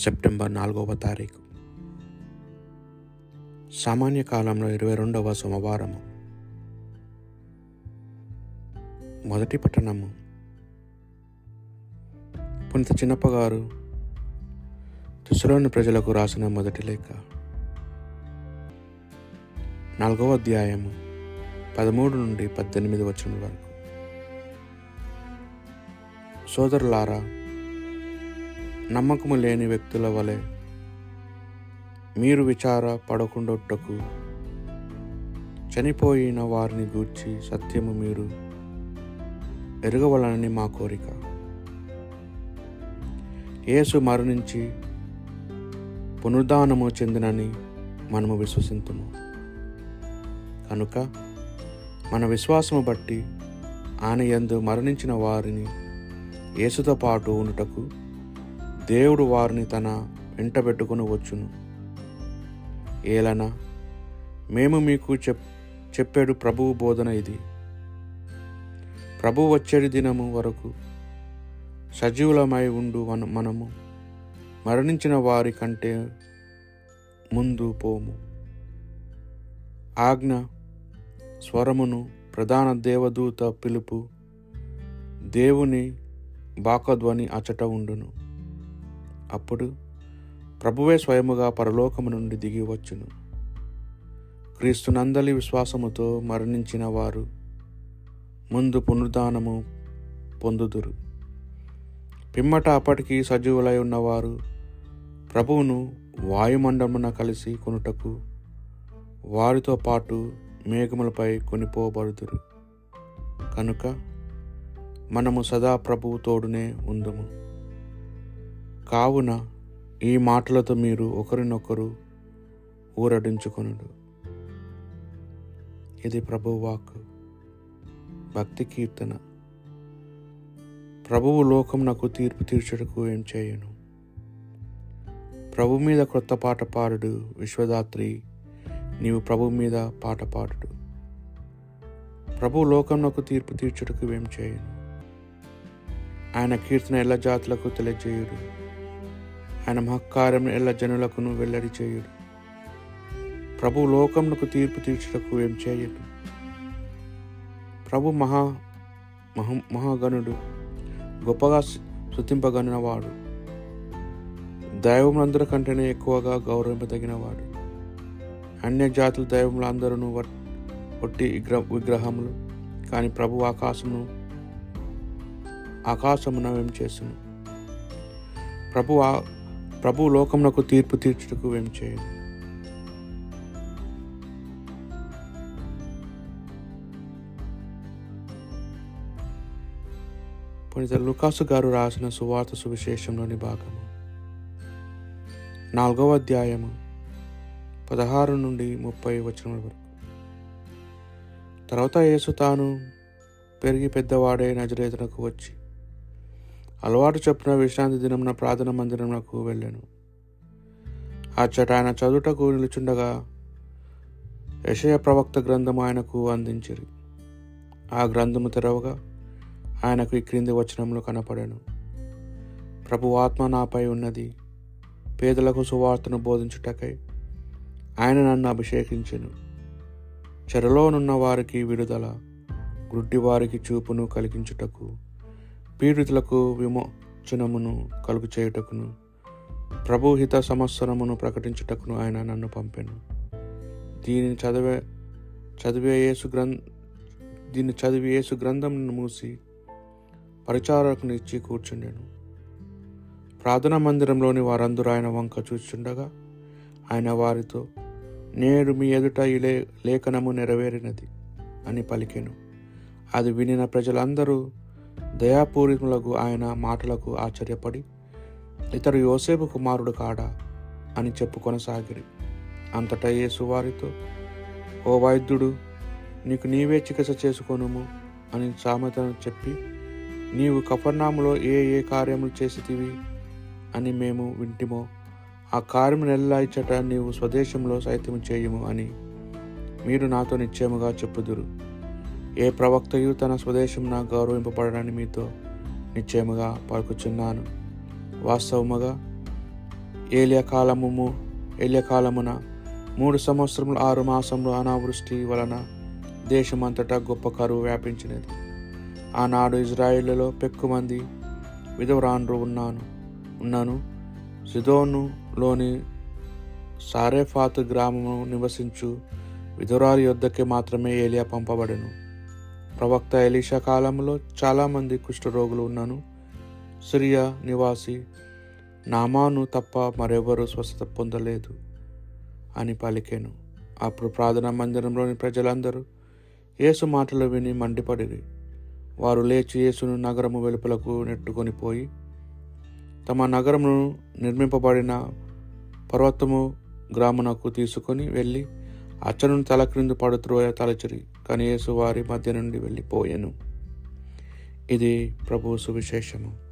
September నాలుగవ తారీఖు. సామాన్య కాలంలో ఇరవై రెండవ సోమవారము. మొదటి పట్టణము. పునిత చిన్నప్పగారు తుసలోని ప్రజలకు రాసిన మొదటి లేఖ. నాలుగవ అధ్యాయము పదమూడు నుండి పద్దెనిమిది వచ్చిన వరకు. సోదరులారా నమ్మకము లేని వ్యక్తుల వలె మీరు విచార పడకుండొట్టకు చనిపోయిన వారిని గూర్చి సత్యము మీరు ఎరగవలనని మా కోరిక. యేసు మరణించి పునరుద్ధానము చెందినని మనము విశ్వసింతుము. కనుక మన విశ్వాసము బట్టి ఆయన యందు మరణించిన వారిని యేసుతో పాటు ఉండుటకు దేవుడు వారిని తన వెంటబెట్టుకుని వచ్చును. ఏలన మేము మీకు చెప్ చెప్పాడు ప్రభువు బోధన ఇది. ప్రభు వచ్చేడి దినము వరకు సజీవులమై ఉండు మన మనము. మరణించిన వారి కంటే ముందు పోము. ఆజ్ఞ స్వరమును ప్రధాన దేవదూత పిలుపు దేవుని బాకధ్వని అచట ఉండును. అప్పుడు ప్రభువే స్వయముగా పరలోకము నుండి దిగి వచ్చును. క్రీస్తునందలి విశ్వాసముతో మరణించిన వారు ముందు పునరుదానము పొందుదురు. పిమ్మట అప్పటికి సజీవులై ఉన్నవారు ప్రభువును వాయుమండమున కలిసి కొనుటకు వారితో పాటు మేఘములపై కొనిపోబడుదురు. కనుక మనము సదా ప్రభువు తోడునే ఉందుము. కావున ఈ మాటలతో మీరు ఒకరినొకరు ఊరడించుకొనుడు. ఇది ప్రభు వాక్ భక్తి కీర్తన. ప్రభువు లోకం నాకు తీర్పు తీర్చుటకు ఏం చేయను? ప్రభు మీద క్రొత్త పాట పాడుడు విశ్వదాత్రి. నీవు ప్రభు మీద పాట పాడుడు. ప్రభు లోకం నాకు తీర్పు తీర్చుటకు ఏం చేయను? ఆయన కీర్తన ఎల్ల జాతులకు తెలియజేయుడు. ఆయన మహకార్యం ఎల్ల జనులకును వెల్లడి చేయుడు. ప్రభు లోకమునకు తీర్పు తీర్చుటకు ఏం చేయడు ప్రభు మహా మహ మహాగణుడు గొప్పగా శృతింపగనినవాడు దైవములందరి కంటేనే ఎక్కువగా గౌరవింపదగినవాడు. అన్య జాతుల దైవములందరూ ఒట్టి విగ్ర విగ్రహములు కానీ ప్రభు ఆకాశమును ఆకాశమున ఏం చేసును? ప్రభు ప్రభు లోకమునకు తీర్పు తీర్చుటకు ఏం పునీత లుకాసు గారు రాసిన సువార్త సువిశేషంలోని భాగము. నాలుగవ అధ్యాయము పదహారు నుండి ముప్పై వచ్చిన వరకు. తర్వాత యేసు తాను పెరిగి పెద్దవాడే నజరేతనకు వచ్చి అలవాటు చొప్పున విశ్రాంతి దినమున ప్రార్థన మందిరమునకు వెళ్ళాను. అచ్చట ఆయన చదువుటకు నిలుచుండగా యశయ ప్రవక్త గ్రంథము ఆయనకు అందించిరి. ఆ గ్రంథము తెరవగా ఆయనకు ఈ క్రింది వచనంలో కనపడాను. ప్రభు ఆత్మ నాపై ఉన్నది పేదలకు సువార్తను బోధించుటకై ఆయన నన్ను అభిషేకించెను. చెరలోనున్న వారికి విడుదల గుడ్డి వారికి చూపును కలిగించుటకు పీడితులకు విమోచనమును కలుగు చేయుటకును ప్రభుహిత సంవత్సరమును ప్రకటించుటకును ఆయన నన్ను పంపెను. దీనిని చదివే చదివే యేసు గ్రంథ దీన్ని చదివి యేసు గ్రంథంను మూసి పరిచారకుని ఇచ్చి కూర్చుండెను. ప్రార్థనా మందిరంలోని వారందరూ ఆయన వంక చూచుండగా ఆయన వారితో నేడు మీ ఎదుట ఈ లే లేఖనము నెరవేరినది అని పలికెను. అది వినిన ప్రజలందరూ దయాపూరితులకు ఆయన మాటలకు ఆశ్చర్యపడి ఇతడు యోసేపు కుమారుడు కాడా అని చెప్పు కొనసాగిరి. అంతటా యేసు వారితో ఓ వైద్యుడు నీకు నీవే చికిత్స చేసుకొనుము అని సామెతను చెప్పి నీవు కఫర్నాములో ఏ ఏ కార్యములు చేసితివి అని మేము వింటిమో ఆ కార్యము నెల్లాయిచట నీవు స్వదేశంలో సైతం చేయుము అని మీరు నాతో నిశ్చయముగా చెప్పుదురు. ఏ ప్రవక్తయు తన స్వదేశం నా గౌరవింపబడని మీతో నిశ్చయముగా పలుకుచున్నాను. వాస్తవముగా ఏలియకాలము ఏలియకాలమున మూడు సంవత్సరముల ఆరు మాసములు అనావృష్టి వలన దేశమంతటా గొప్ప కరువు వ్యాపించినది. ఆనాడు ఇజ్రాయిల్లో పెక్కుమంది విధవరాండ్రు ఉన్నాను. ఉన్నాను సిదోనులోని సారేఫాత్ గ్రామము నివసించు విధురాలి యొద్దకే మాత్రమే ఏలియా పంపబడెను. ప్రవక్త ఎలీషా కాలంలో చాలామంది కుష్ఠరోగులు ఉన్నాను. సిరియా నివాసి నామాను తప్ప మరెవరూ స్వస్థత పొందలేదు అని పలికాను. అప్పుడు ప్రార్థనా మందిరంలోని ప్రజలందరూ యేసు మాటలు విని మండిపడిరి. వారు లేచి యేసును నగరము వెలుపలకు నెట్టుకొని పోయి తమ నగరమును నిర్మింపబడిన పర్వతము గ్రామునకు తీసుకొని వెళ్ళి అచ్చను తల క్రింద పడుతురోయ తలచిరి కానీ యేసు వారి మధ్య నుండి వెళ్ళిపోయాను. ఇది ప్రభు సువిశేషము.